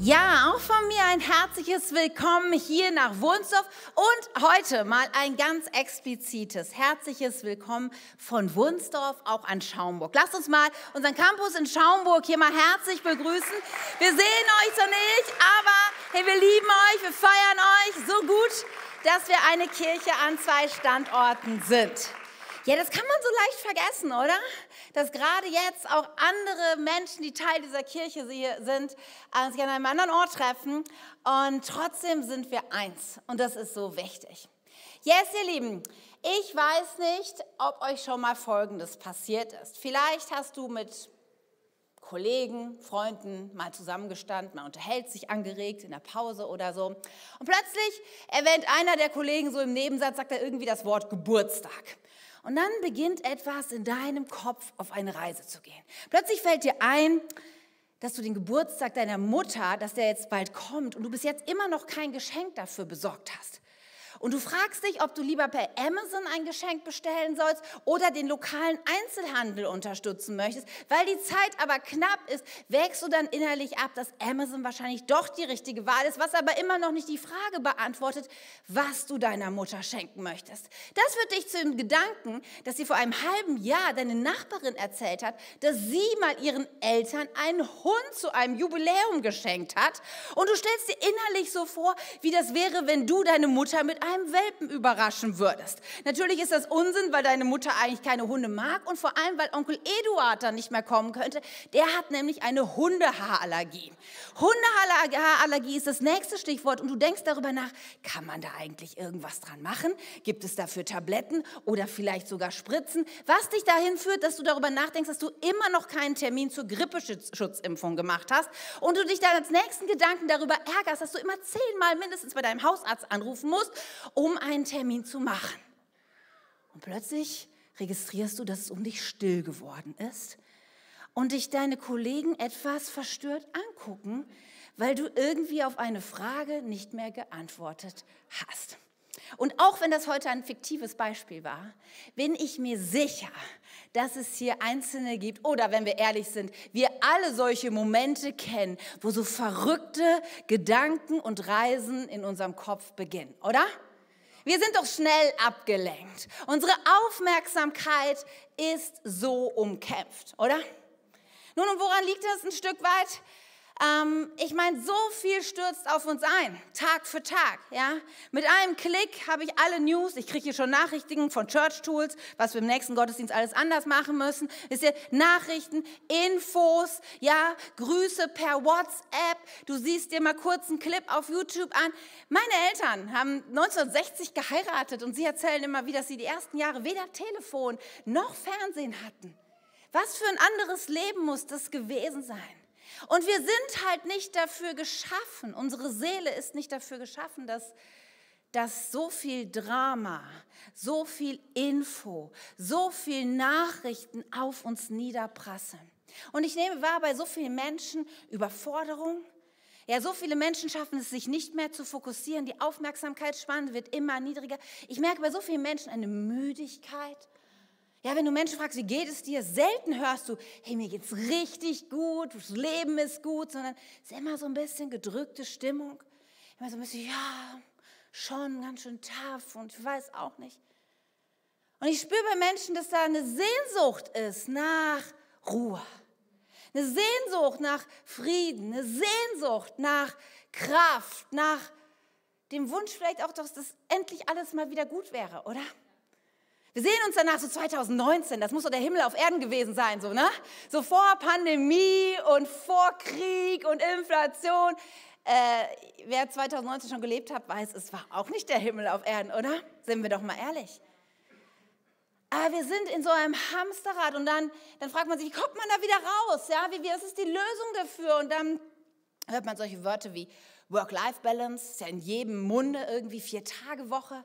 Ja, auch von mir ein herzliches Willkommen hier nach Wunsdorf und heute mal ein ganz explizites herzliches Willkommen von Wunsdorf auch an Schaumburg. Lasst uns mal unseren Campus in Schaumburg hier mal herzlich begrüßen. Wir sehen euch so nicht, aber hey, wir lieben euch, wir feiern euch so gut, dass wir eine Kirche an zwei Standorten sind. Ja, das kann man so leicht vergessen, oder? Dass gerade jetzt auch andere Menschen, die Teil dieser Kirche sind, sich an einem anderen Ort treffen und trotzdem sind wir eins und das ist so wichtig. Yes, ihr Lieben, ich weiß nicht, ob euch schon mal Folgendes passiert ist. Vielleicht hast du mit Kollegen, Freunden mal zusammengestanden, man unterhält sich angeregt in der Pause oder so. Und plötzlich erwähnt einer der Kollegen so im Nebensatz, sagt er irgendwie das Wort Geburtstag. Und dann beginnt etwas in deinem Kopf auf eine Reise zu gehen. Plötzlich fällt dir ein, dass du den Geburtstag deiner Mutter, dass der jetzt bald kommt und du bis jetzt immer noch kein Geschenk dafür besorgt hast. Und du fragst dich, ob du lieber per Amazon ein Geschenk bestellen sollst oder den lokalen Einzelhandel unterstützen möchtest. Weil die Zeit aber knapp ist, wägst du dann innerlich ab, dass Amazon wahrscheinlich doch die richtige Wahl ist, was aber immer noch nicht die Frage beantwortet, was du deiner Mutter schenken möchtest. Das führt dich zu dem Gedanken, dass sie vor einem halben Jahr deine Nachbarin erzählt hat, dass sie mal ihren Eltern einen Hund zu einem Jubiläum geschenkt hat. Und du stellst dir innerlich so vor, wie das wäre, wenn du deine Mutter mit einem Welpen überraschen würdest. Natürlich ist das Unsinn, weil deine Mutter eigentlich keine Hunde mag und vor allem, weil Onkel Eduard dann nicht mehr kommen könnte. Der hat nämlich eine Hundehaarallergie. Hundehaarallergie ist das nächste Stichwort und du denkst darüber nach, kann man da eigentlich irgendwas dran machen? Gibt es dafür Tabletten oder vielleicht sogar Spritzen? Was dich dahin führt, dass du darüber nachdenkst, dass du immer noch keinen Termin zur Grippeschutzimpfung gemacht hast und du dich dann als nächsten Gedanken darüber ärgerst, dass du immer zehnmal mindestens bei deinem Hausarzt anrufen musst um einen Termin zu machen. Und plötzlich registrierst du, dass es um dich still geworden ist und dich deine Kollegen etwas verstört angucken, weil du irgendwie auf eine Frage nicht mehr geantwortet hast. Und auch wenn das heute ein fiktives Beispiel war, bin ich mir sicher, dass es hier Einzelne gibt, oder wenn wir ehrlich sind, wir alle solche Momente kennen, wo so verrückte Gedanken und Reisen in unserem Kopf beginnen, oder? Wir sind doch schnell abgelenkt. Unsere Aufmerksamkeit ist so umkämpft, oder? Nun, und woran liegt das ein Stück weit? Ähm, ich meine, so viel stürzt auf uns ein, Tag für Tag. Ja? Mit einem Klick habe ich alle News. Ich kriege hier schon Nachrichten von Church Tools, was wir im nächsten Gottesdienst alles anders machen müssen. Ist hier Nachrichten, Infos, ja, Grüße per WhatsApp. Du siehst dir mal kurz einen Clip auf YouTube an. Meine Eltern haben 1960 geheiratet und sie erzählen immer wieder, dass sie die ersten Jahre weder Telefon noch Fernsehen hatten. Was für ein anderes Leben muss das gewesen sein? Und wir sind halt nicht dafür geschaffen, unsere Seele ist nicht dafür geschaffen, dass, dass so viel Drama, so viel Info, so viel Nachrichten auf uns niederprasseln. Und ich nehme wahr bei so vielen Menschen Überforderung. Ja, so viele Menschen schaffen es sich nicht mehr zu fokussieren. Die Aufmerksamkeitsspanne wird immer niedriger. Ich merke bei so vielen Menschen eine Müdigkeit ja, wenn du Menschen fragst, wie geht es dir, selten hörst du, hey, mir geht's richtig gut, das Leben ist gut, sondern es ist immer so ein bisschen gedrückte Stimmung. Immer so ein bisschen, ja, schon ganz schön tough und ich weiß auch nicht. Und ich spüre bei Menschen, dass da eine Sehnsucht ist nach Ruhe. Eine Sehnsucht nach Frieden, eine Sehnsucht nach Kraft, nach dem Wunsch vielleicht auch, dass das endlich alles mal wieder gut wäre, oder? Wir sehen uns danach so 2019, das muss so der Himmel auf Erden gewesen sein, so, ne? So vor Pandemie und vor Krieg und Inflation. Äh, wer 2019 schon gelebt hat, weiß, es war auch nicht der Himmel auf Erden, oder? Sind wir doch mal ehrlich. Aber wir sind in so einem Hamsterrad und dann, dann fragt man sich, wie kommt man da wieder raus? Ja, wie, was ist die Lösung dafür? Und dann hört man solche Wörter wie Work-Life-Balance, ist ja in jedem Munde irgendwie vier Tage Woche.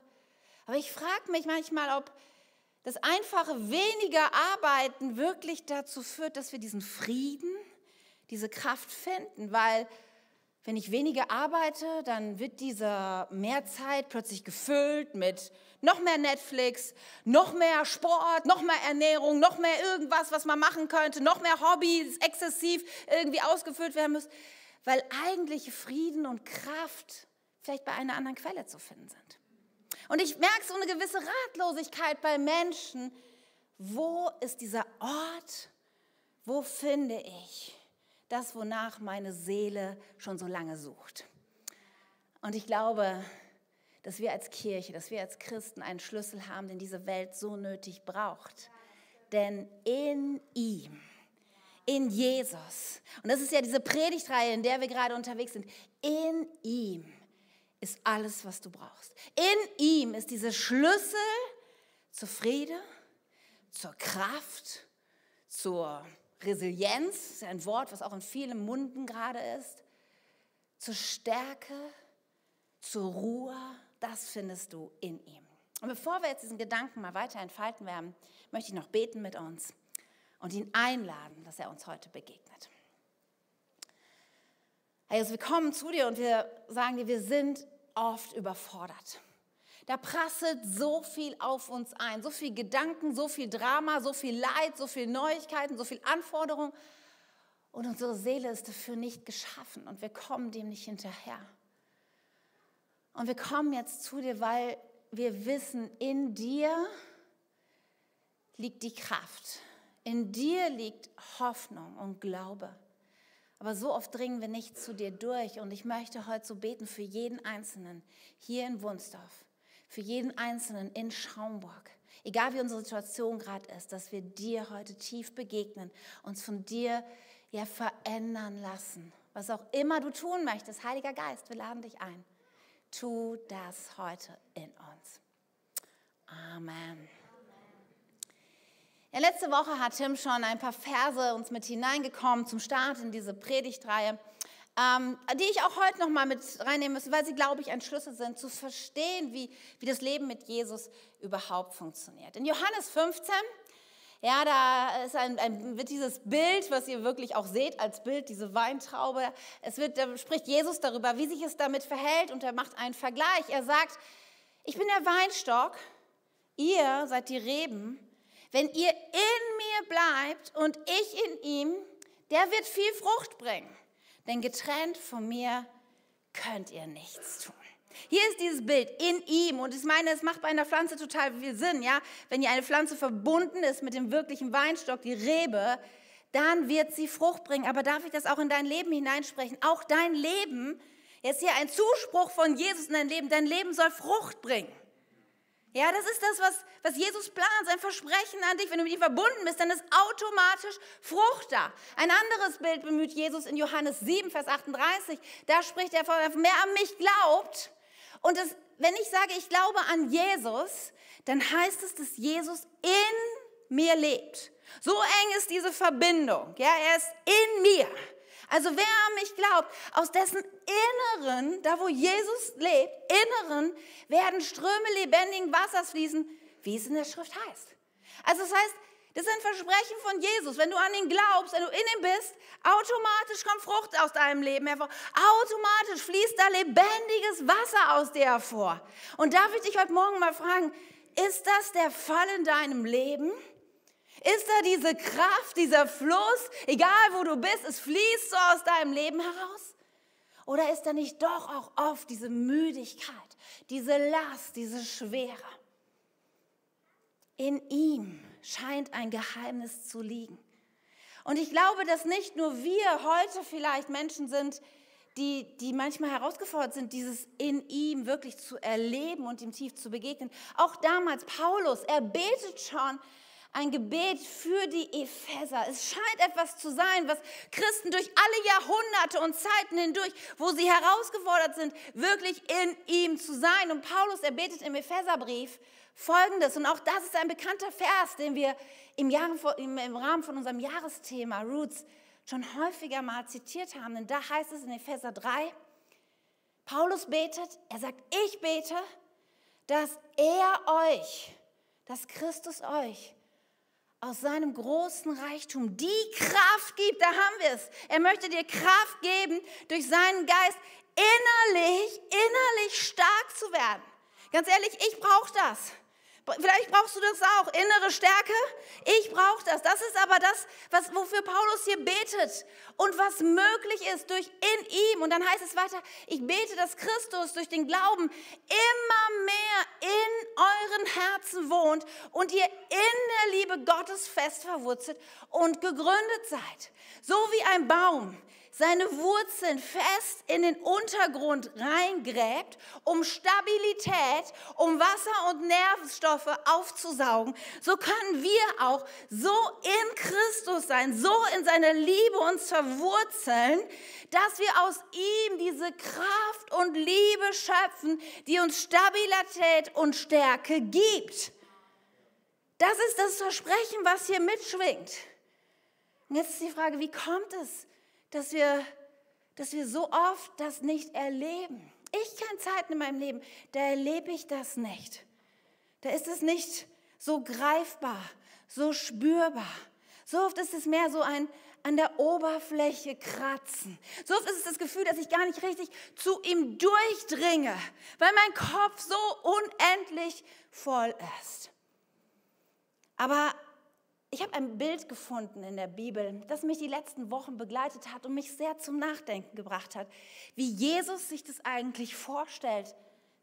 Aber ich frage mich manchmal, ob das einfache weniger Arbeiten wirklich dazu führt, dass wir diesen Frieden, diese Kraft finden, weil wenn ich weniger arbeite, dann wird diese Mehrzeit plötzlich gefüllt mit noch mehr Netflix, noch mehr Sport, noch mehr Ernährung, noch mehr irgendwas, was man machen könnte, noch mehr Hobbys, exzessiv irgendwie ausgefüllt werden muss. weil eigentliche Frieden und Kraft vielleicht bei einer anderen Quelle zu finden sind. Und ich merke so eine gewisse Ratlosigkeit bei Menschen. Wo ist dieser Ort? Wo finde ich das, wonach meine Seele schon so lange sucht? Und ich glaube, dass wir als Kirche, dass wir als Christen einen Schlüssel haben, den diese Welt so nötig braucht. Denn in ihm, in Jesus, und das ist ja diese Predigtreihe, in der wir gerade unterwegs sind, in ihm ist alles, was du brauchst. In ihm ist dieser Schlüssel zur Friede, zur Kraft, zur Resilienz, das ist ein Wort, was auch in vielen Munden gerade ist, zur Stärke, zur Ruhe, das findest du in ihm. Und bevor wir jetzt diesen Gedanken mal weiter entfalten werden, möchte ich noch beten mit uns und ihn einladen, dass er uns heute begegnet. Herr Jesus, wir kommen zu dir und wir sagen dir, wir sind oft überfordert. Da prasselt so viel auf uns ein, so viel Gedanken, so viel Drama, so viel Leid, so viel Neuigkeiten, so viel Anforderungen. Und unsere Seele ist dafür nicht geschaffen und wir kommen dem nicht hinterher. Und wir kommen jetzt zu dir, weil wir wissen, in dir liegt die Kraft. In dir liegt Hoffnung und Glaube. Aber so oft dringen wir nicht zu dir durch. Und ich möchte heute so beten für jeden Einzelnen hier in Wunsdorf, für jeden Einzelnen in Schaumburg. Egal wie unsere Situation gerade ist, dass wir dir heute tief begegnen, uns von dir ja verändern lassen. Was auch immer du tun möchtest, Heiliger Geist, wir laden dich ein tu das heute in uns. Amen. Ja, letzte Woche hat Tim schon ein paar Verse uns mit hineingekommen zum Start in diese Predigtreihe, ähm, die ich auch heute noch mal mit reinnehmen muss, weil sie, glaube ich, ein Schlüssel sind, zu verstehen, wie, wie das Leben mit Jesus überhaupt funktioniert. In Johannes 15 ja, da ein, ein, wird dieses Bild, was ihr wirklich auch seht als Bild, diese Weintraube, es wird, da spricht Jesus darüber, wie sich es damit verhält und er macht einen Vergleich. Er sagt, ich bin der Weinstock, ihr seid die Reben. Wenn ihr in mir bleibt und ich in ihm, der wird viel Frucht bringen. Denn getrennt von mir könnt ihr nichts tun. Hier ist dieses Bild in ihm und ich meine, es macht bei einer Pflanze total viel Sinn, ja? Wenn ihr eine Pflanze verbunden ist mit dem wirklichen Weinstock, die Rebe, dann wird sie Frucht bringen. Aber darf ich das auch in dein Leben hineinsprechen? Auch dein Leben, jetzt hier ein Zuspruch von Jesus in dein Leben, dein Leben soll Frucht bringen. Ja, das ist das, was, was Jesus plant, sein Versprechen an dich. Wenn du mit ihm verbunden bist, dann ist automatisch Frucht da. Ein anderes Bild bemüht Jesus in Johannes 7, Vers 38. Da spricht er von, wer an mich glaubt, und das, wenn ich sage, ich glaube an Jesus, dann heißt es, dass Jesus in mir lebt. So eng ist diese Verbindung. Ja, er ist in mir. Also wer an mich glaubt, aus dessen Inneren, da wo Jesus lebt, Inneren, werden Ströme lebendigen Wassers fließen, wie es in der Schrift heißt. Also das heißt, das ein Versprechen von Jesus. Wenn du an ihn glaubst, wenn du in ihm bist, automatisch kommt Frucht aus deinem Leben hervor. Automatisch fließt da lebendiges Wasser aus dir hervor. Und darf ich dich heute Morgen mal fragen, ist das der Fall in deinem Leben? Ist da diese Kraft, dieser Fluss, egal wo du bist, es fließt so aus deinem Leben heraus? Oder ist da nicht doch auch oft diese Müdigkeit, diese Last, diese Schwere? In ihm scheint ein Geheimnis zu liegen. Und ich glaube, dass nicht nur wir heute vielleicht Menschen sind, die, die manchmal herausgefordert sind, dieses in ihm wirklich zu erleben und ihm tief zu begegnen. Auch damals Paulus, er betet schon ein Gebet für die Epheser. Es scheint etwas zu sein, was Christen durch alle Jahrhunderte und Zeiten hindurch, wo sie herausgefordert sind, wirklich in ihm zu sein. Und Paulus, er betet im Epheserbrief Folgendes, und auch das ist ein bekannter Vers, den wir im, Jahr, im, Rahmen von unserem Jahresthema Roots schon häufiger mal zitiert haben. Denn da heißt es in Epheser 3, Paulus betet, er sagt, ich bete, dass er euch, dass Christus euch aus seinem großen Reichtum die Kraft gibt, da haben wir es. Er möchte dir Kraft geben, durch seinen Geist innerlich, innerlich stark zu werden. Ganz ehrlich, ich brauche das. Vielleicht brauchst du das auch, innere Stärke. Ich brauche das. Das ist aber das, was, wofür Paulus hier betet und was möglich ist durch in ihm. Und dann heißt es weiter, ich bete, dass Christus durch den Glauben immer mehr in euren Herzen wohnt und ihr in der Liebe Gottes fest verwurzelt und gegründet seid. So wie ein Baum, seine Wurzeln fest in den Untergrund reingräbt, um Stabilität, um Wasser und Nährstoffe aufzusaugen, so können wir auch so in Christus sein, so in seiner Liebe uns verwurzeln, dass wir aus ihm diese Kraft und Liebe schöpfen, die uns Stabilität und Stärke gibt. Das ist das Versprechen, was hier mitschwingt. Und jetzt ist die Frage, wie kommt es, dass wir, dass wir so oft das nicht erleben. Ich kenne Zeiten in meinem Leben, da erlebe ich das nicht. Da ist es nicht so greifbar, so spürbar. So oft ist es mehr so ein an der Oberfläche kratzen. So oft ist es das Gefühl, dass ich gar nicht richtig zu ihm durchdringe, weil mein Kopf so unendlich voll ist. Aber ich habe ein Bild gefunden in der Bibel, das mich die letzten Wochen begleitet hat und mich sehr zum Nachdenken gebracht hat, wie Jesus sich das eigentlich vorstellt,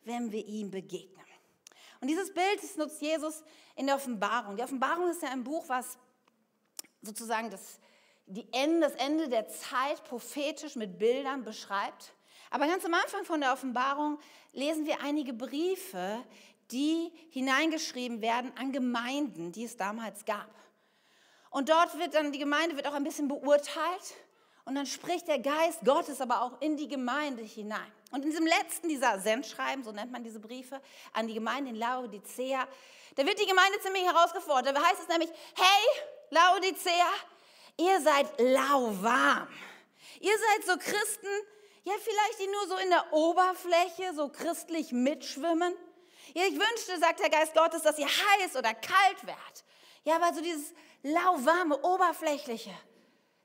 wenn wir ihm begegnen. Und dieses Bild nutzt Jesus in der Offenbarung. Die Offenbarung ist ja ein Buch, was sozusagen das, die Ende, das Ende der Zeit prophetisch mit Bildern beschreibt. Aber ganz am Anfang von der Offenbarung lesen wir einige Briefe, die hineingeschrieben werden an Gemeinden, die es damals gab. Und dort wird dann, die Gemeinde wird auch ein bisschen beurteilt. Und dann spricht der Geist Gottes aber auch in die Gemeinde hinein. Und in diesem letzten dieser Sendschreiben, so nennt man diese Briefe, an die Gemeinde in Laodicea, da wird die Gemeinde ziemlich herausgefordert. Da heißt es nämlich, hey, Laodicea, ihr seid lauwarm. Ihr seid so Christen, ja vielleicht die nur so in der Oberfläche so christlich mitschwimmen. Ja, ich wünschte, sagt der Geist Gottes, dass ihr heiß oder kalt werdet. Ja, aber so dieses lauwarme, oberflächliche.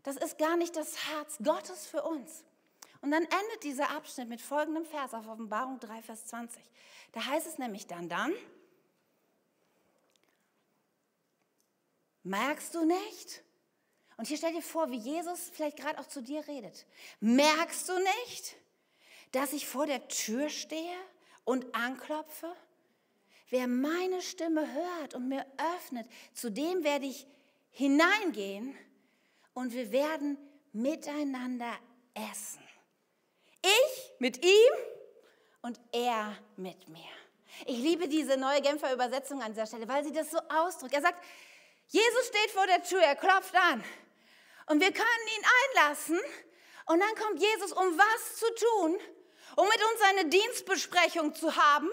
Das ist gar nicht das Herz Gottes für uns. Und dann endet dieser Abschnitt mit folgendem Vers auf Offenbarung 3, Vers 20. Da heißt es nämlich dann, dann, merkst du nicht? Und hier stell dir vor, wie Jesus vielleicht gerade auch zu dir redet. Merkst du nicht, dass ich vor der Tür stehe und anklopfe? Wer meine Stimme hört und mir öffnet, zu dem werde ich hineingehen und wir werden miteinander essen. Ich mit ihm und er mit mir. Ich liebe diese neue Genfer Übersetzung an dieser Stelle, weil sie das so ausdrückt. Er sagt, Jesus steht vor der Tür, er klopft an und wir können ihn einlassen und dann kommt Jesus, um was zu tun? Um mit uns eine Dienstbesprechung zu haben,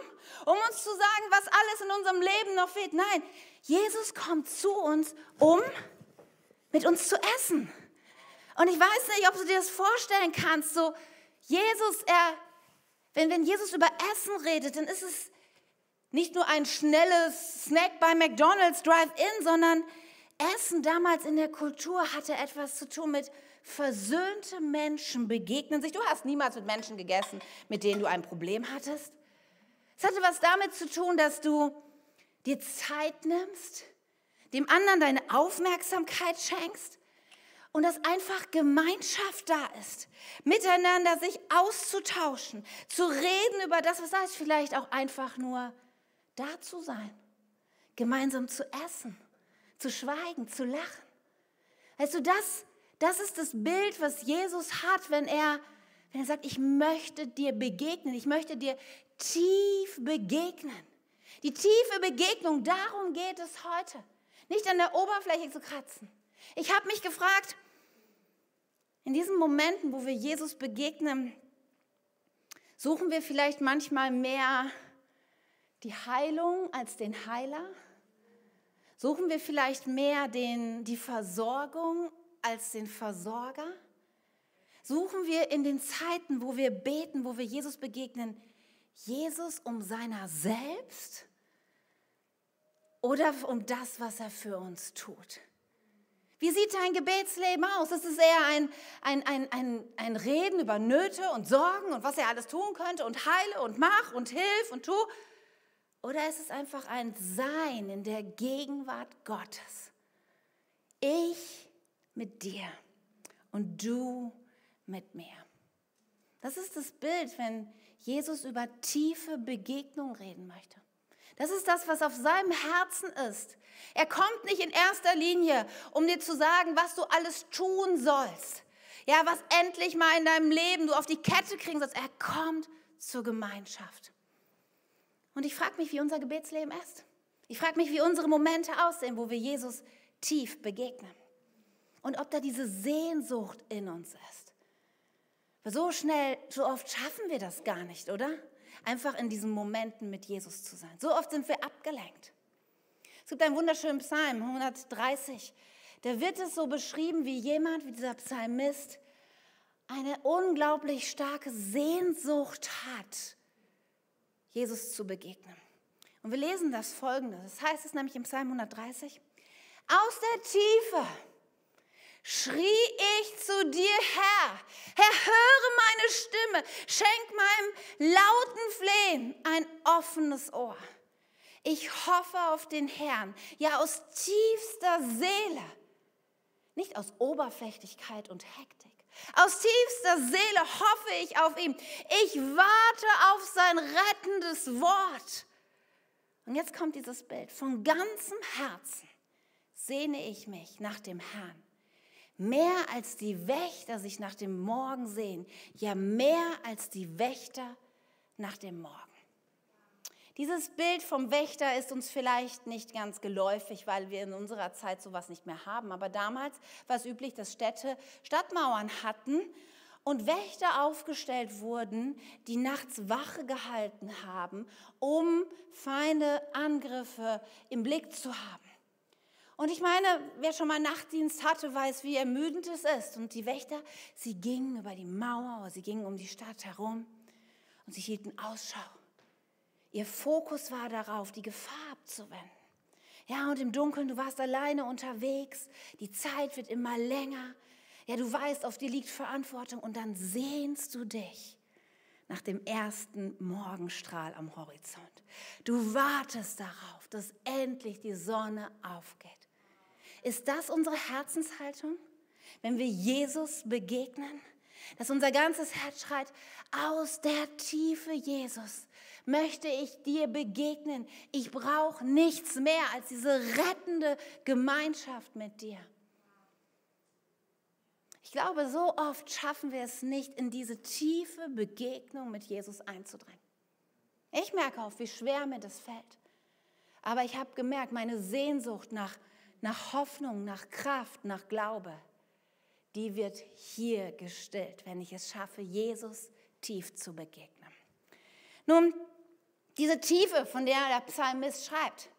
um uns zu sagen, was alles in unserem Leben noch fehlt. Nein, Jesus kommt zu uns, um mit uns zu essen. Und ich weiß nicht, ob du dir das vorstellen kannst, so Jesus, er, wenn, wenn Jesus über Essen redet, dann ist es nicht nur ein schnelles Snack bei McDonald's Drive-In, sondern Essen damals in der Kultur hatte etwas zu tun mit versöhnte Menschen begegnen sich. Du hast niemals mit Menschen gegessen, mit denen du ein Problem hattest. Es hatte was damit zu tun, dass du dir Zeit nimmst, dem anderen deine Aufmerksamkeit schenkst und dass einfach Gemeinschaft da ist, miteinander sich auszutauschen, zu reden über das, was heißt, vielleicht auch einfach nur da zu sein, gemeinsam zu essen, zu schweigen, zu lachen. Weißt du, das, das ist das Bild, was Jesus hat, wenn er, wenn er sagt, ich möchte dir begegnen, ich möchte dir tief begegnen. Die tiefe Begegnung, darum geht es heute. Nicht an der Oberfläche zu kratzen. Ich habe mich gefragt, in diesen Momenten, wo wir Jesus begegnen, suchen wir vielleicht manchmal mehr die Heilung als den Heiler? Suchen wir vielleicht mehr den, die Versorgung als den Versorger? Suchen wir in den Zeiten, wo wir beten, wo wir Jesus begegnen, Jesus um seiner selbst oder um das, was er für uns tut? Wie sieht dein Gebetsleben aus? Ist es eher ein, ein, ein, ein, ein Reden über Nöte und Sorgen und was er alles tun könnte und heile und mach und hilf und tu? Oder ist es einfach ein Sein in der Gegenwart Gottes? Ich mit dir und du mit mir. Das ist das Bild, wenn Jesus über tiefe Begegnung reden möchte. Das ist das, was auf seinem Herzen ist. Er kommt nicht in erster Linie, um dir zu sagen, was du alles tun sollst. Ja, was endlich mal in deinem Leben du auf die Kette kriegen sollst. Er kommt zur Gemeinschaft. Und ich frage mich, wie unser Gebetsleben ist. Ich frage mich, wie unsere Momente aussehen, wo wir Jesus tief begegnen. Und ob da diese Sehnsucht in uns ist. So schnell, so oft schaffen wir das gar nicht, oder? Einfach in diesen Momenten mit Jesus zu sein. So oft sind wir abgelenkt. Es gibt einen wunderschönen Psalm, 130. Da wird es so beschrieben, wie jemand, wie dieser Psalmist, eine unglaublich starke Sehnsucht hat, Jesus zu begegnen. Und wir lesen das folgende. Das heißt es nämlich im Psalm 130. Aus der Tiefe schrie ich zu dir, Herr. Herr, höre meine Stimme. Schenk meinem lauten Flehen ein offenes Ohr. Ich hoffe auf den Herrn, ja aus tiefster Seele, nicht aus Oberflächlichkeit und Hektik. Aus tiefster Seele hoffe ich auf ihn. Ich warte auf sein rettendes Wort. Und jetzt kommt dieses Bild. Von ganzem Herzen sehne ich mich nach dem Herrn. Mehr als die Wächter sich nach dem Morgen sehen. Ja, mehr als die Wächter nach dem Morgen. Dieses Bild vom Wächter ist uns vielleicht nicht ganz geläufig, weil wir in unserer Zeit sowas nicht mehr haben. Aber damals war es üblich, dass Städte Stadtmauern hatten und Wächter aufgestellt wurden, die nachts Wache gehalten haben, um feine Angriffe im Blick zu haben. Und ich meine, wer schon mal Nachtdienst hatte, weiß, wie ermüdend es ist. Und die Wächter, sie gingen über die Mauer, sie gingen um die Stadt herum und sie hielten Ausschau Ihr Fokus war darauf, die Gefahr abzuwenden. Ja, und im Dunkeln, du warst alleine unterwegs, die Zeit wird immer länger. Ja, du weißt, auf dir liegt Verantwortung und dann sehnst du dich nach dem ersten Morgenstrahl am Horizont. Du wartest darauf, dass endlich die Sonne aufgeht. Ist das unsere Herzenshaltung, wenn wir Jesus begegnen? Dass unser ganzes Herz schreit, aus der Tiefe Jesus möchte ich dir begegnen. Ich brauche nichts mehr als diese rettende Gemeinschaft mit dir. Ich glaube, so oft schaffen wir es nicht, in diese tiefe Begegnung mit Jesus einzudringen. Ich merke auch, wie schwer mir das fällt. Aber ich habe gemerkt, meine Sehnsucht nach, nach Hoffnung, nach Kraft, nach Glaube, die wird hier gestillt, wenn ich es schaffe, Jesus tief zu begegnen. Nun, diese Tiefe, von der der Psalmist schreibt.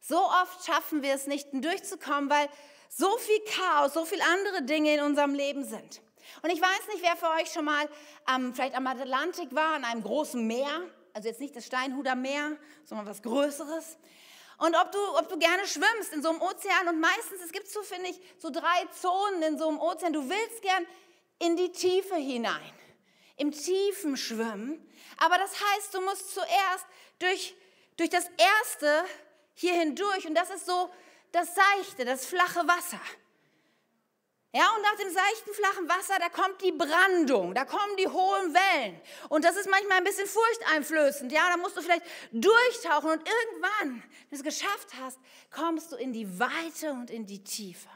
So oft schaffen wir es nicht durchzukommen, weil so viel Chaos, so viele andere Dinge in unserem Leben sind. Und ich weiß nicht, wer für euch schon mal ähm, vielleicht am Atlantik war, an einem großen Meer, also jetzt nicht das Steinhuder Meer, sondern was Größeres. Und ob du, ob du gerne schwimmst in so einem Ozean und meistens, es gibt so, finde ich, so drei Zonen in so einem Ozean. Du willst gern in die Tiefe hinein, im Tiefen schwimmen. Aber das heißt, du musst zuerst durch, durch das Erste hier hindurch und das ist so das Seichte, das flache Wasser. Ja, und nach dem seichten, flachen Wasser, da kommt die Brandung, da kommen die hohen Wellen. Und das ist manchmal ein bisschen furchteinflößend. Ja, da musst du vielleicht durchtauchen und irgendwann, wenn du es geschafft hast, kommst du in die Weite und in die Tiefe.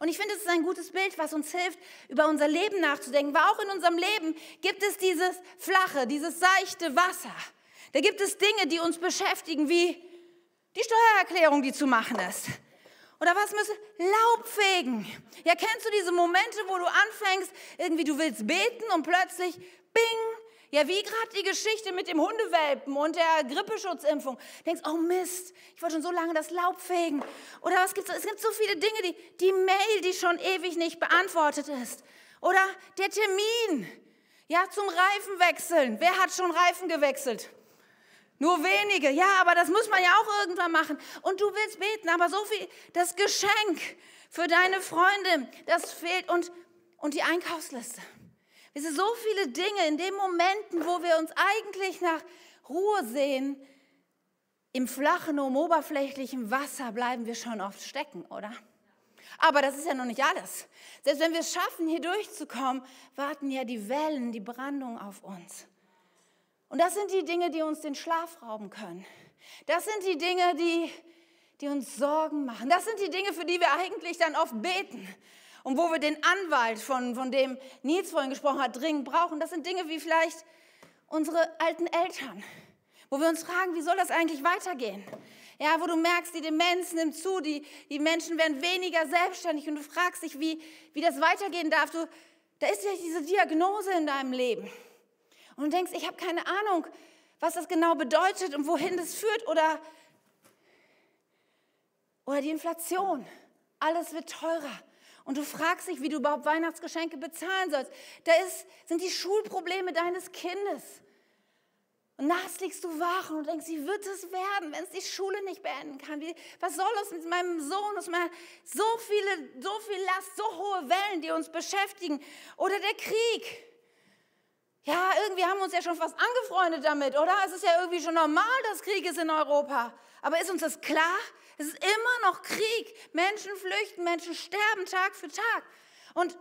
Und ich finde, es ist ein gutes Bild, was uns hilft, über unser Leben nachzudenken. Weil auch in unserem Leben gibt es dieses flache, dieses seichte Wasser. Da gibt es Dinge, die uns beschäftigen, wie die Steuererklärung, die zu machen ist. Oder was müssen Laubfegen? Ja, kennst du diese Momente, wo du anfängst, irgendwie du willst beten und plötzlich, bing, ja, wie gerade die Geschichte mit dem Hundewelpen und der Grippeschutzimpfung. Du denkst, oh Mist, ich wollte schon so lange das Laub fegen. Oder was gibt's? Es gibt so viele Dinge, die, die Mail, die schon ewig nicht beantwortet ist. Oder der Termin, ja, zum Reifenwechseln. Wer hat schon Reifen gewechselt? Nur wenige, ja, aber das muss man ja auch irgendwann machen. Und du willst beten, aber so viel, das Geschenk für deine Freunde, das fehlt. Und, und die Einkaufsliste. Es sind so viele Dinge in den Momenten, wo wir uns eigentlich nach Ruhe sehen, im flachen, um oberflächlichen Wasser bleiben wir schon oft stecken, oder? Aber das ist ja noch nicht alles. Selbst wenn wir es schaffen, hier durchzukommen, warten ja die Wellen, die Brandung auf uns. Und das sind die Dinge, die uns den Schlaf rauben können. Das sind die Dinge, die, die uns Sorgen machen. Das sind die Dinge, für die wir eigentlich dann oft beten. Und wo wir den Anwalt, von, von dem Nils vorhin gesprochen hat, dringend brauchen. Das sind Dinge wie vielleicht unsere alten Eltern, wo wir uns fragen, wie soll das eigentlich weitergehen? Ja, wo du merkst, die Demenz nimmt zu, die, die Menschen werden weniger selbstständig und du fragst dich, wie, wie das weitergehen darf. Du, da ist ja diese Diagnose in deinem Leben. Und du denkst, ich habe keine Ahnung, was das genau bedeutet und wohin das führt oder, oder die Inflation. Alles wird teurer. Und du fragst dich, wie du überhaupt Weihnachtsgeschenke bezahlen sollst. Da ist, sind die Schulprobleme deines Kindes. Und nachts liegst du wach und denkst, wie wird es werden, wenn es die Schule nicht beenden kann? Wie, was soll es mit meinem Sohn? Es so viele, so viel Last, so hohe Wellen, die uns beschäftigen. Oder der Krieg. Ja, irgendwie haben wir uns ja schon fast angefreundet damit, oder? Es ist ja irgendwie schon normal, dass Krieg ist in Europa. Aber ist uns das klar? Es ist immer noch Krieg. Menschen flüchten, Menschen sterben Tag für Tag. Und,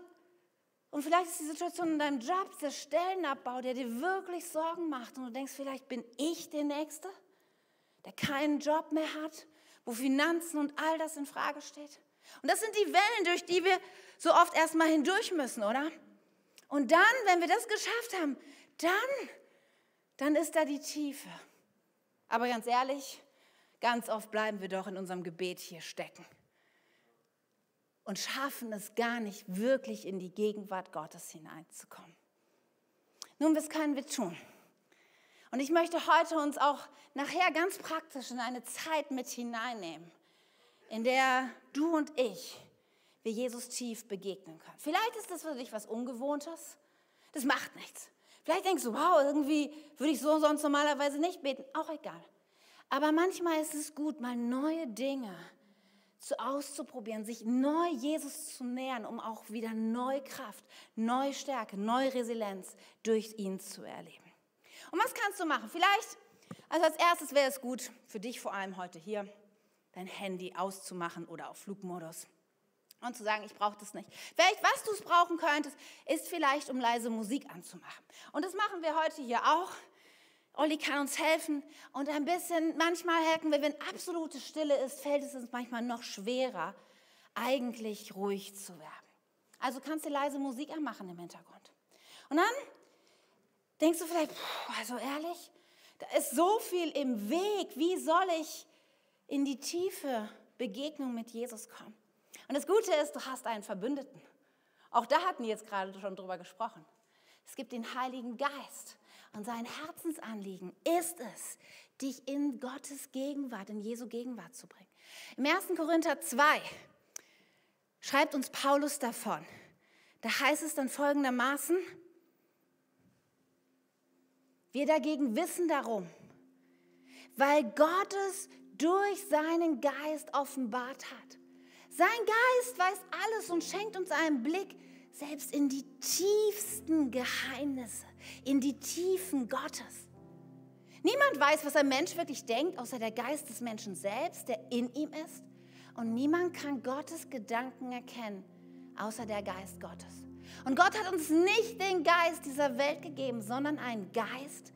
und vielleicht ist die Situation in deinem Job der Stellenabbau, der dir wirklich Sorgen macht. Und du denkst, vielleicht bin ich der Nächste, der keinen Job mehr hat, wo Finanzen und all das in Frage steht. Und das sind die Wellen, durch die wir so oft erstmal hindurch müssen, oder? Und dann, wenn wir das geschafft haben, dann, dann ist da die Tiefe. Aber ganz ehrlich, ganz oft bleiben wir doch in unserem Gebet hier stecken und schaffen es gar nicht wirklich in die Gegenwart Gottes hineinzukommen. Nun, was können wir tun? Und ich möchte heute uns auch nachher ganz praktisch in eine Zeit mit hineinnehmen, in der du und ich wir Jesus tief begegnen können. Vielleicht ist das für dich was Ungewohntes. Das macht nichts. Vielleicht denkst du, wow, irgendwie würde ich so sonst normalerweise nicht beten. Auch egal. Aber manchmal ist es gut, mal neue Dinge zu auszuprobieren, sich neu Jesus zu nähern, um auch wieder neue Kraft, neue Stärke, neue Resilienz durch ihn zu erleben. Und was kannst du machen? Vielleicht, also als erstes wäre es gut, für dich vor allem heute hier, dein Handy auszumachen oder auf Flugmodus und zu sagen, ich brauche das nicht. Vielleicht, was du es brauchen könntest, ist vielleicht, um leise Musik anzumachen. Und das machen wir heute hier auch. Olli kann uns helfen und ein bisschen, manchmal merken wir, wenn absolute Stille ist, fällt es uns manchmal noch schwerer, eigentlich ruhig zu werden. Also kannst du leise Musik anmachen im Hintergrund. Und dann denkst du vielleicht, also ehrlich, da ist so viel im Weg, wie soll ich in die tiefe Begegnung mit Jesus kommen? Und das Gute ist, du hast einen Verbündeten. Auch da hatten wir jetzt gerade schon drüber gesprochen. Es gibt den Heiligen Geist. Und sein Herzensanliegen ist es, dich in Gottes Gegenwart, in Jesu Gegenwart zu bringen. Im 1. Korinther 2 schreibt uns Paulus davon. Da heißt es dann folgendermaßen, wir dagegen wissen darum, weil Gott es durch seinen Geist offenbart hat sein Geist weiß alles und schenkt uns einen Blick selbst in die tiefsten Geheimnisse, in die Tiefen Gottes. Niemand weiß, was ein Mensch wirklich denkt, außer der Geist des Menschen selbst, der in ihm ist. Und niemand kann Gottes Gedanken erkennen, außer der Geist Gottes. Und Gott hat uns nicht den Geist dieser Welt gegeben, sondern einen Geist,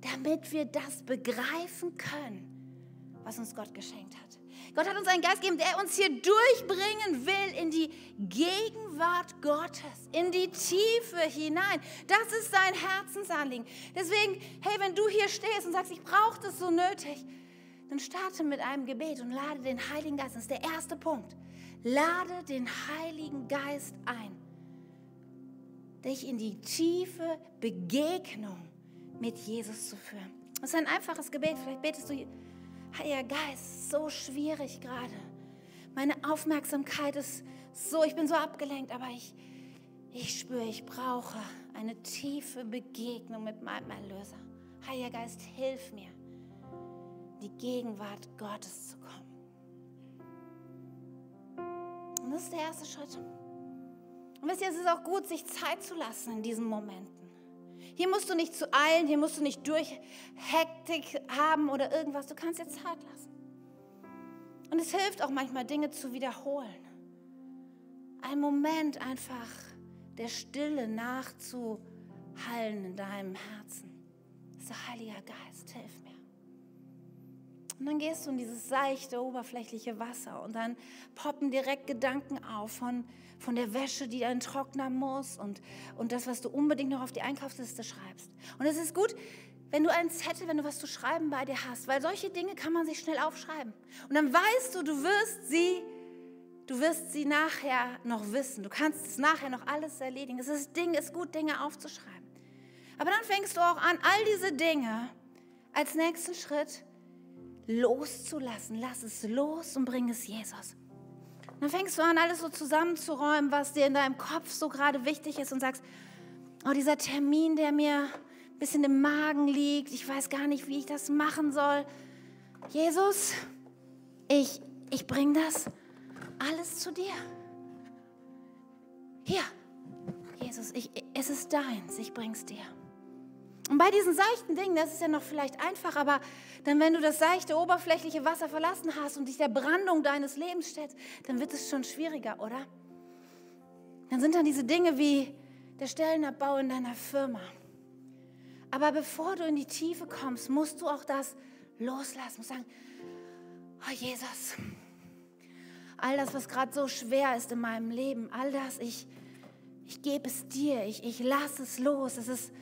damit wir das begreifen können, was uns Gott geschenkt hat. Gott hat uns einen Geist gegeben, der uns hier durchbringen will in die Gegenwart Gottes, in die Tiefe hinein. Das ist sein Herzensanliegen. Deswegen, hey, wenn du hier stehst und sagst, ich brauche das so nötig, dann starte mit einem Gebet und lade den Heiligen Geist. Das ist der erste Punkt. Lade den Heiligen Geist ein, dich in die tiefe Begegnung mit Jesus zu führen. Das ist ein einfaches Gebet. Vielleicht betest du Heiliger Geist, so schwierig gerade. Meine Aufmerksamkeit ist so, ich bin so abgelenkt, aber ich, ich spüre, ich brauche eine tiefe Begegnung mit meinem Erlöser. Heiliger Geist, hilf mir, die Gegenwart Gottes zu kommen. Und das ist der erste Schritt. Und wisst ihr, es ist auch gut, sich Zeit zu lassen in diesen Momenten. Hier musst du nicht zu eilen, hier musst du nicht durch Hektik haben oder irgendwas. Du kannst dir Zeit lassen. Und es hilft auch manchmal, Dinge zu wiederholen. Ein Moment einfach der Stille nachzuhallen in deinem Herzen. So, Heiliger Geist, hilf mir. Und dann gehst du in dieses seichte, oberflächliche Wasser und dann poppen direkt Gedanken auf von, von der Wäsche, die dann trocknen muss und, und das, was du unbedingt noch auf die Einkaufsliste schreibst. Und es ist gut, wenn du einen Zettel, wenn du was zu schreiben bei dir hast, weil solche Dinge kann man sich schnell aufschreiben. Und dann weißt du, du wirst sie, du wirst sie nachher noch wissen. Du kannst es nachher noch alles erledigen. Es ist Ding, ist gut, Dinge aufzuschreiben. Aber dann fängst du auch an, all diese Dinge als nächsten Schritt loszulassen. Lass es los und bring es Jesus. Dann fängst du an, alles so zusammenzuräumen, was dir in deinem Kopf so gerade wichtig ist und sagst, oh, dieser Termin, der mir ein bisschen im Magen liegt, ich weiß gar nicht, wie ich das machen soll. Jesus, ich, ich bring das alles zu dir. Hier, Jesus, ich, es ist deins, ich bring's dir. Und bei diesen seichten Dingen, das ist ja noch vielleicht einfach, aber dann, wenn du das seichte, oberflächliche Wasser verlassen hast und dich der Brandung deines Lebens stellst, dann wird es schon schwieriger, oder? Dann sind dann diese Dinge wie der Stellenabbau in deiner Firma. Aber bevor du in die Tiefe kommst, musst du auch das loslassen. und sagen, oh Jesus, all das, was gerade so schwer ist in meinem Leben, all das, ich, ich gebe es dir, ich, ich lasse es los. Es ist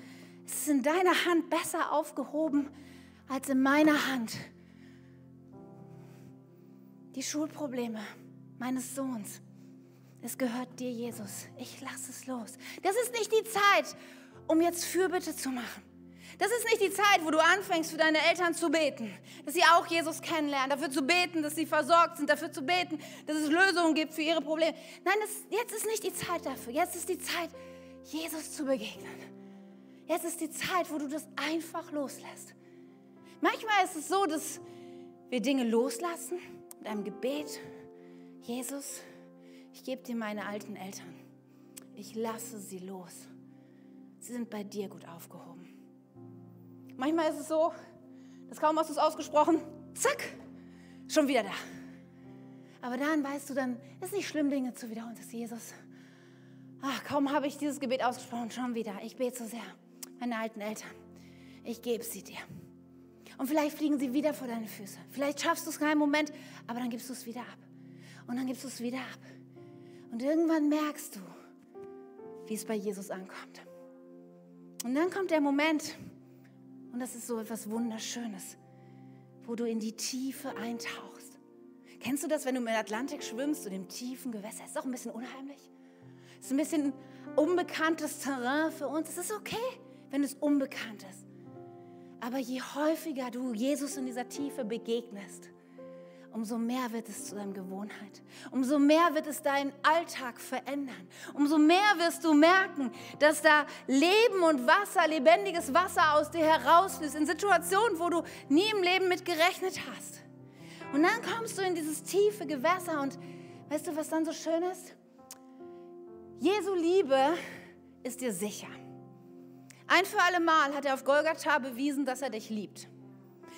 ist in deiner Hand besser aufgehoben als in meiner Hand. Die Schulprobleme meines Sohns, es gehört dir, Jesus. Ich lasse es los. Das ist nicht die Zeit, um jetzt Fürbitte zu machen. Das ist nicht die Zeit, wo du anfängst, für deine Eltern zu beten, dass sie auch Jesus kennenlernen, dafür zu beten, dass sie versorgt sind, dafür zu beten, dass es Lösungen gibt für ihre Probleme. Nein, das, jetzt ist nicht die Zeit dafür. Jetzt ist die Zeit, Jesus zu begegnen. Jetzt ist die Zeit, wo du das einfach loslässt. Manchmal ist es so, dass wir Dinge loslassen mit einem Gebet. Jesus, ich gebe dir meine alten Eltern. Ich lasse sie los. Sie sind bei dir gut aufgehoben. Manchmal ist es so, dass kaum hast du es ausgesprochen, zack, schon wieder da. Aber dann weißt du, dann ist nicht schlimm, Dinge zu wiederholen. Das ist Jesus. Ach, kaum habe ich dieses Gebet ausgesprochen, schon wieder. Ich bete so sehr meine alten Eltern. Ich gebe sie dir. Und vielleicht fliegen sie wieder vor deine Füße. Vielleicht schaffst du es keinen Moment, aber dann gibst du es wieder ab. Und dann gibst du es wieder ab. Und irgendwann merkst du, wie es bei Jesus ankommt. Und dann kommt der Moment, und das ist so etwas Wunderschönes, wo du in die Tiefe eintauchst. Kennst du das, wenn du im Atlantik schwimmst und im tiefen Gewässer? Ist doch ein bisschen unheimlich. Es ist ein bisschen unbekanntes Terrain für uns. Es ist okay wenn es unbekannt ist. Aber je häufiger du Jesus in dieser Tiefe begegnest, umso mehr wird es zu deiner Gewohnheit. Umso mehr wird es deinen Alltag verändern. Umso mehr wirst du merken, dass da Leben und Wasser, lebendiges Wasser aus dir herausfließt, in Situationen, wo du nie im Leben mit gerechnet hast. Und dann kommst du in dieses tiefe Gewässer und weißt du, was dann so schön ist? Jesu Liebe ist dir sicher. Ein für alle Mal hat er auf Golgatha bewiesen, dass er dich liebt.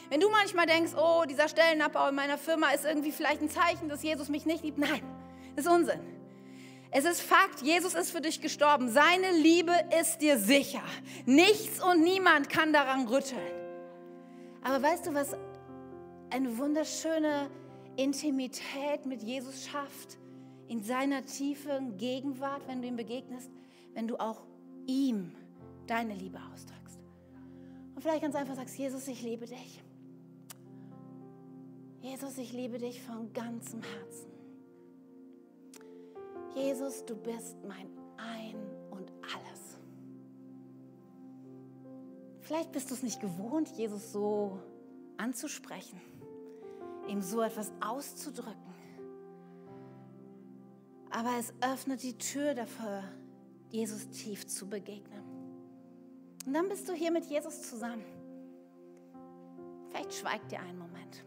Wenn du manchmal denkst, oh, dieser Stellenabbau in meiner Firma ist irgendwie vielleicht ein Zeichen, dass Jesus mich nicht liebt, nein, das ist Unsinn. Es ist Fakt, Jesus ist für dich gestorben. Seine Liebe ist dir sicher. Nichts und niemand kann daran rütteln. Aber weißt du, was eine wunderschöne Intimität mit Jesus schafft? In seiner tiefen Gegenwart, wenn du ihm begegnest, wenn du auch ihm deine Liebe ausdrückst. Und vielleicht ganz einfach sagst, Jesus, ich liebe dich. Jesus, ich liebe dich von ganzem Herzen. Jesus, du bist mein Ein und alles. Vielleicht bist du es nicht gewohnt, Jesus so anzusprechen, ihm so etwas auszudrücken. Aber es öffnet die Tür dafür, Jesus tief zu begegnen. Und dann bist du hier mit Jesus zusammen. Vielleicht schweigt ihr einen Moment.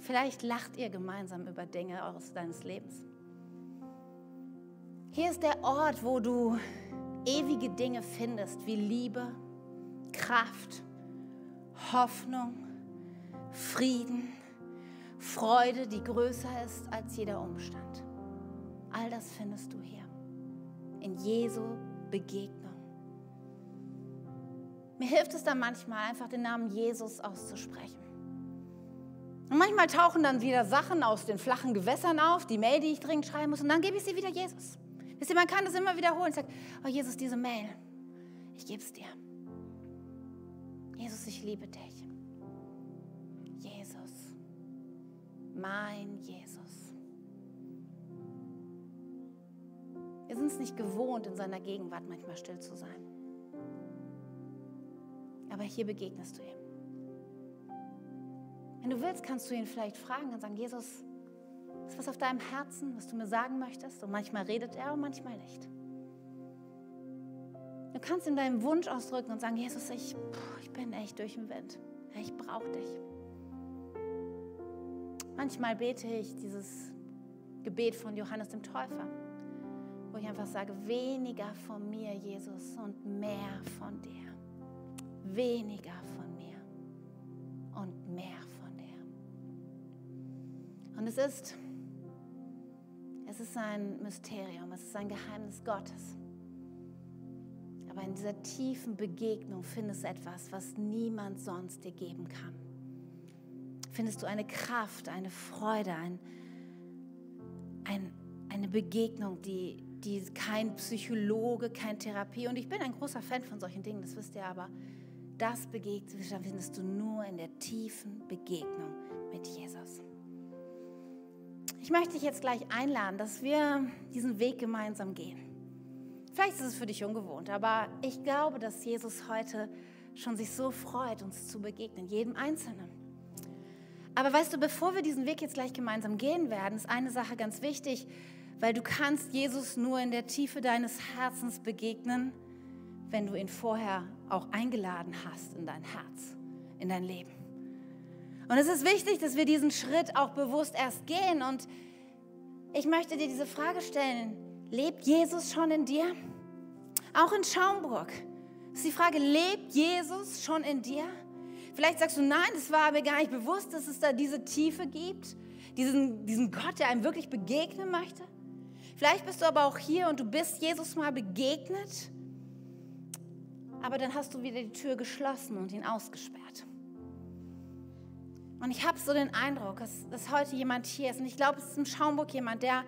Vielleicht lacht ihr gemeinsam über Dinge aus deines Lebens. Hier ist der Ort, wo du ewige Dinge findest wie Liebe, Kraft, Hoffnung, Frieden, Freude, die größer ist als jeder Umstand. All das findest du hier in Jesu Begegnung. Mir hilft es dann manchmal, einfach den Namen Jesus auszusprechen. Und manchmal tauchen dann wieder Sachen aus den flachen Gewässern auf, die Mail, die ich dringend schreiben muss, und dann gebe ich sie wieder Jesus. Wisst ihr, man kann das immer wiederholen. Ich oh Jesus, diese Mail, ich gebe es dir. Jesus, ich liebe dich. Jesus, mein Jesus. Wir sind es nicht gewohnt, in seiner Gegenwart manchmal still zu sein. Aber hier begegnest du ihm. Wenn du willst, kannst du ihn vielleicht fragen und sagen, Jesus, ist was auf deinem Herzen, was du mir sagen möchtest? Und manchmal redet er und manchmal nicht. Du kannst ihm deinen Wunsch ausdrücken und sagen, Jesus, ich, ich bin echt durch den Wind. Ich brauche dich. Manchmal bete ich dieses Gebet von Johannes dem Täufer, wo ich einfach sage, weniger von mir, Jesus, und mehr von dir. Weniger von mir und mehr von dir. Und es ist, es ist ein Mysterium, es ist ein Geheimnis Gottes. Aber in dieser tiefen Begegnung findest du etwas, was niemand sonst dir geben kann. Findest du eine Kraft, eine Freude, ein, ein, eine Begegnung, die, die kein Psychologe, kein Therapie, und ich bin ein großer Fan von solchen Dingen, das wisst ihr aber, das Begegnung findest du nur in der tiefen Begegnung mit Jesus. Ich möchte dich jetzt gleich einladen, dass wir diesen Weg gemeinsam gehen. Vielleicht ist es für dich ungewohnt, aber ich glaube, dass Jesus heute schon sich so freut, uns zu begegnen, jedem Einzelnen. Aber weißt du, bevor wir diesen Weg jetzt gleich gemeinsam gehen werden, ist eine Sache ganz wichtig, weil du kannst Jesus nur in der Tiefe deines Herzens begegnen, wenn du ihn vorher auch eingeladen hast in dein Herz, in dein Leben. Und es ist wichtig, dass wir diesen Schritt auch bewusst erst gehen. Und ich möchte dir diese Frage stellen, Lebt Jesus schon in dir? Auch in Schaumburg. Ist die Frage, lebt Jesus schon in dir? Vielleicht sagst du, nein, es war mir gar nicht bewusst, dass es da diese Tiefe gibt. Diesen, diesen Gott, der einem wirklich begegnen möchte. Vielleicht bist du aber auch hier und du bist Jesus mal begegnet. Aber dann hast du wieder die Tür geschlossen und ihn ausgesperrt. Und ich habe so den Eindruck, dass, dass heute jemand hier ist. Und ich glaube, es ist im Schaumburg jemand, der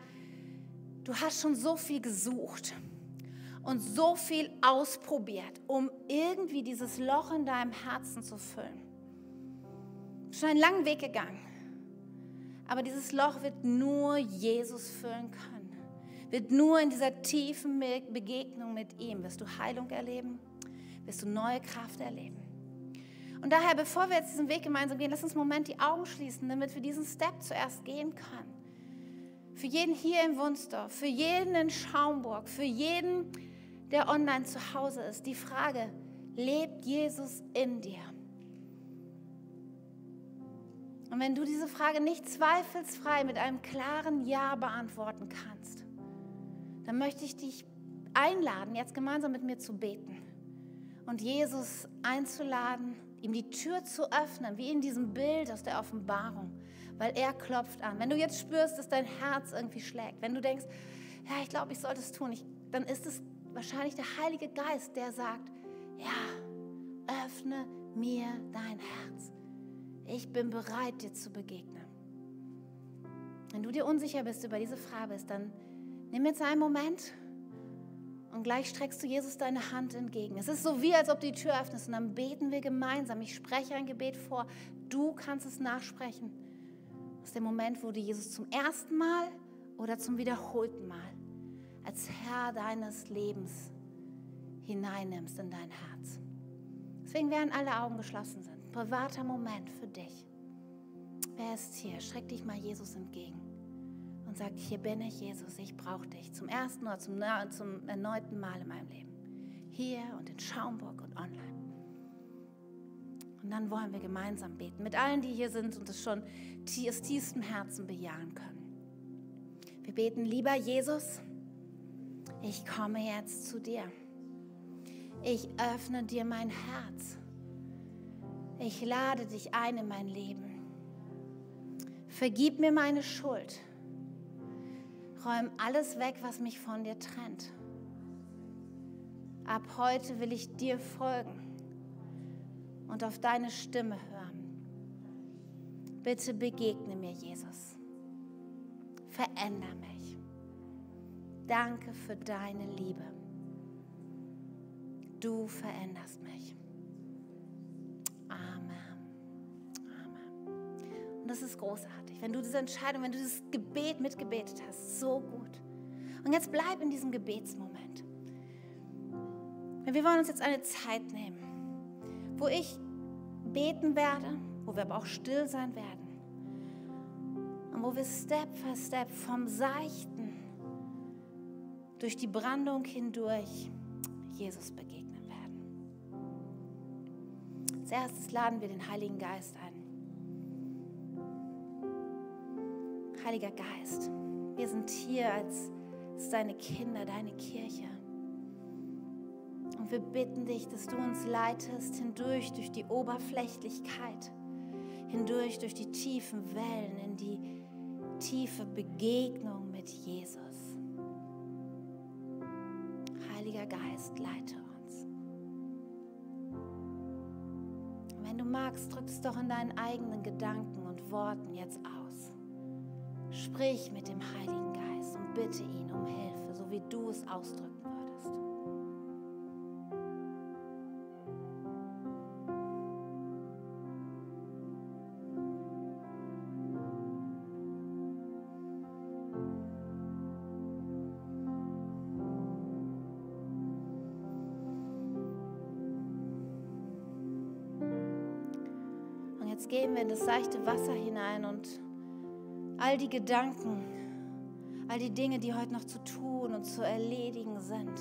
Du hast schon so viel gesucht und so viel ausprobiert, um irgendwie dieses Loch in deinem Herzen zu füllen. Schon einen langen Weg gegangen. Aber dieses Loch wird nur Jesus füllen können. Wird nur in dieser tiefen Begegnung mit ihm. Wirst du Heilung erleben? Wirst du neue Kraft erleben? Und daher, bevor wir jetzt diesen Weg gemeinsam gehen, lass uns einen Moment die Augen schließen, damit wir diesen Step zuerst gehen können. Für jeden hier in Wunsdorf, für jeden in Schaumburg, für jeden, der online zu Hause ist, die Frage, lebt Jesus in dir? Und wenn du diese Frage nicht zweifelsfrei mit einem klaren Ja beantworten kannst, dann möchte ich dich einladen, jetzt gemeinsam mit mir zu beten und Jesus einzuladen, ihm die Tür zu öffnen, wie in diesem Bild aus der Offenbarung weil er klopft an. Wenn du jetzt spürst, dass dein Herz irgendwie schlägt, wenn du denkst, ja, ich glaube, ich sollte es tun, ich, dann ist es wahrscheinlich der Heilige Geist, der sagt, ja, öffne mir dein Herz. Ich bin bereit, dir zu begegnen. Wenn du dir unsicher bist über diese Frage, dann nimm jetzt einen Moment und gleich streckst du Jesus deine Hand entgegen. Es ist so wie, als ob die Tür öffnest und dann beten wir gemeinsam. Ich spreche ein Gebet vor. Du kannst es nachsprechen ist der Moment, wo du Jesus zum ersten Mal oder zum wiederholten Mal als Herr deines Lebens hineinnimmst in dein Herz. Deswegen werden alle Augen geschlossen sind. Privater Moment für dich. Wer ist hier? Streck dich mal Jesus entgegen und sag, hier bin ich, Jesus, ich brauche dich. Zum ersten oder zum, zum erneuten Mal in meinem Leben. Hier und in Schaumburg und online. Und dann wollen wir gemeinsam beten. Mit allen, die hier sind und es schon aus tiefstem Herzen bejahen können. Wir beten, lieber Jesus, ich komme jetzt zu dir. Ich öffne dir mein Herz. Ich lade dich ein in mein Leben. Vergib mir meine Schuld. Räum alles weg, was mich von dir trennt. Ab heute will ich dir folgen und auf deine Stimme hören. Bitte begegne mir, Jesus. Veränder mich. Danke für deine Liebe. Du veränderst mich. Und das ist großartig, wenn du diese Entscheidung, wenn du dieses Gebet mitgebetet hast, so gut. Und jetzt bleib in diesem Gebetsmoment. Wir wollen uns jetzt eine Zeit nehmen, wo ich beten werde, wo wir aber auch still sein werden. Und wo wir Step für Step vom Seichten durch die Brandung hindurch Jesus begegnen werden. Als erstes laden wir den Heiligen Geist ein. Heiliger Geist, wir sind hier als deine Kinder, deine Kirche. Und wir bitten dich, dass du uns leitest hindurch durch die Oberflächlichkeit, hindurch durch die tiefen Wellen in die tiefe Begegnung mit Jesus. Heiliger Geist, leite uns. wenn du magst, drück es doch in deinen eigenen Gedanken und Worten jetzt aus. Sprich mit dem Heiligen Geist und bitte ihn um Hilfe, so wie du es ausdrücken würdest. Und jetzt gehen wir in das seichte Wasser hinein und all die Gedanken, all die Dinge, die heute noch zu tun und zu erledigen sind,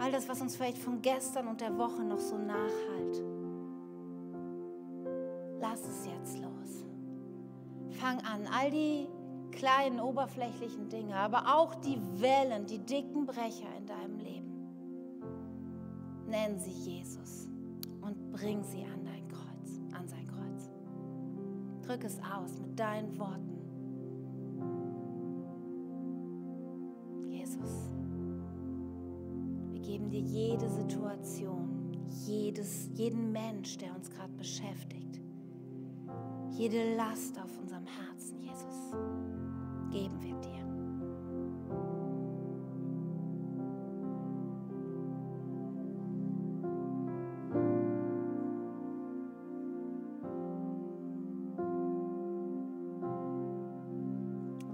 all das, was uns vielleicht von gestern und der Woche noch so nachhalt. Lass es jetzt los. Fang an, all die kleinen oberflächlichen Dinge, aber auch die Wellen, die dicken Brecher in deinem Leben. Nenn sie Jesus und bring sie an dein Kreuz, an sein Kreuz. Drück es aus mit deinen Worten. Dir jede Situation, jedes, jeden Mensch, der uns gerade beschäftigt, jede Last auf unserem Herzen, Jesus, geben wir dir.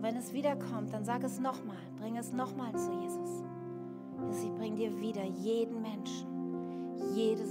Wenn es wiederkommt, dann sag es nochmal, bring es nochmal zu Jesus. Jesus, ich bringe dir wieder jeden Menschen, jede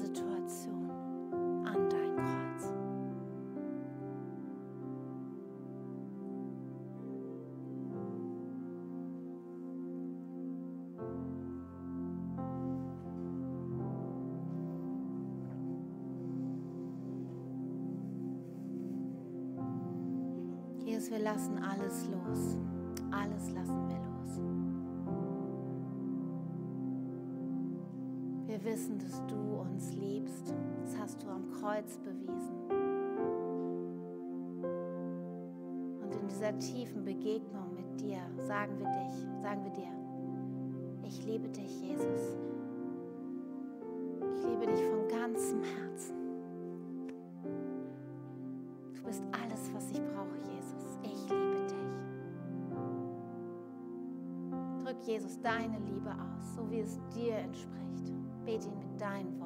Wir wissen, dass du uns liebst. Das hast du am Kreuz bewiesen. Und in dieser tiefen Begegnung mit dir sagen wir dich, sagen wir dir, ich liebe dich, Jesus. Ich liebe dich von ganzem Herzen. Du bist alles, was ich brauche, Jesus. Ich liebe dich. Drück Jesus deine Liebe aus, so wie es dir entspricht. Bete ihn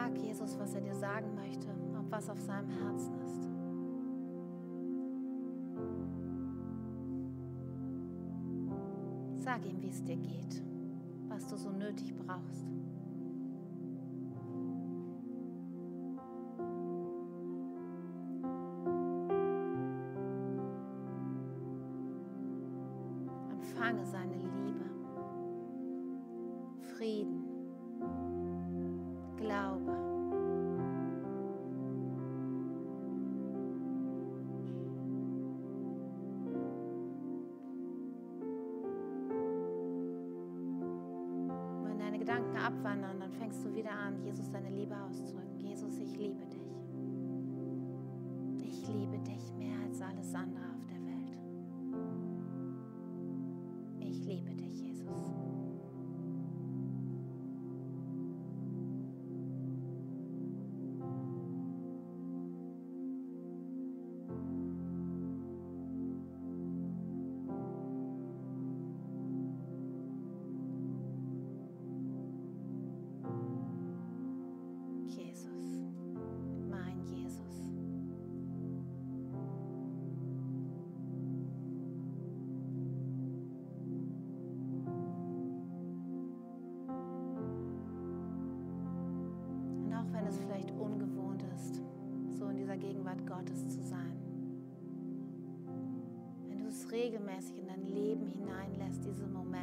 frag Jesus, was er dir sagen möchte, ob was auf seinem Herzen ist. Sag ihm, wie es dir geht, was du so nötig brauchst.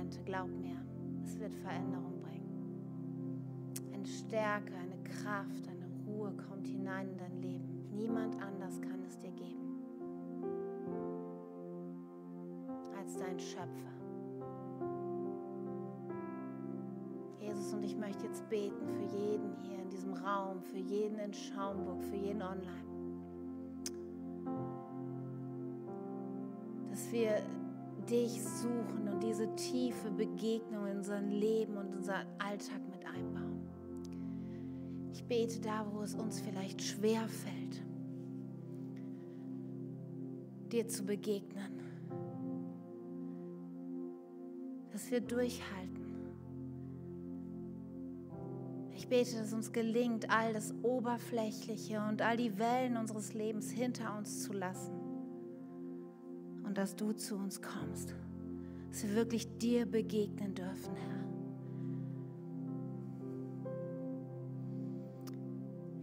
Momente, glaub mir, es wird Veränderung bringen. Eine Stärke, eine Kraft, eine Ruhe kommt hinein in dein Leben. Niemand anders kann es dir geben als dein Schöpfer. Jesus, und ich möchte jetzt beten für jeden hier in diesem Raum, für jeden in Schaumburg, für jeden online. Dass wir dich suchen und diese tiefe Begegnung in unser Leben und unseren Alltag mit einbauen. Ich bete da, wo es uns vielleicht schwer fällt, dir zu begegnen. Dass wir durchhalten. Ich bete, dass uns gelingt, all das Oberflächliche und all die Wellen unseres Lebens hinter uns zu lassen. Dass du zu uns kommst. Dass wir wirklich dir begegnen dürfen, Herr.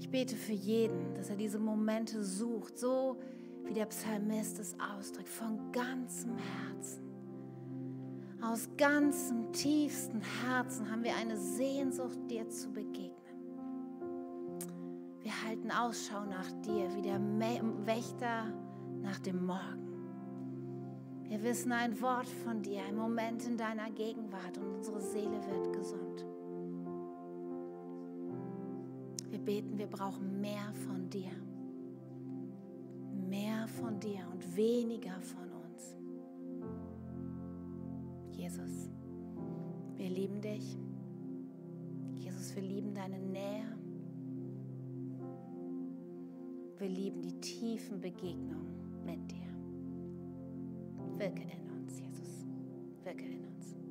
Ich bete für jeden, dass er diese Momente sucht, so wie der Psalmist es ausdrückt, von ganzem Herzen. Aus ganzem tiefsten Herzen haben wir eine Sehnsucht, dir zu begegnen. Wir halten Ausschau nach dir, wie der Wächter nach dem Morgen. Wir wissen ein Wort von dir, ein Moment in deiner Gegenwart und unsere Seele wird gesund. Wir beten, wir brauchen mehr von dir. Mehr von dir und weniger von uns. Jesus, wir lieben dich. Jesus, wir lieben deine Nähe. Wir lieben die tiefen Begegnungen mit dir. Wirke in uns, Jesus. Wirke in uns.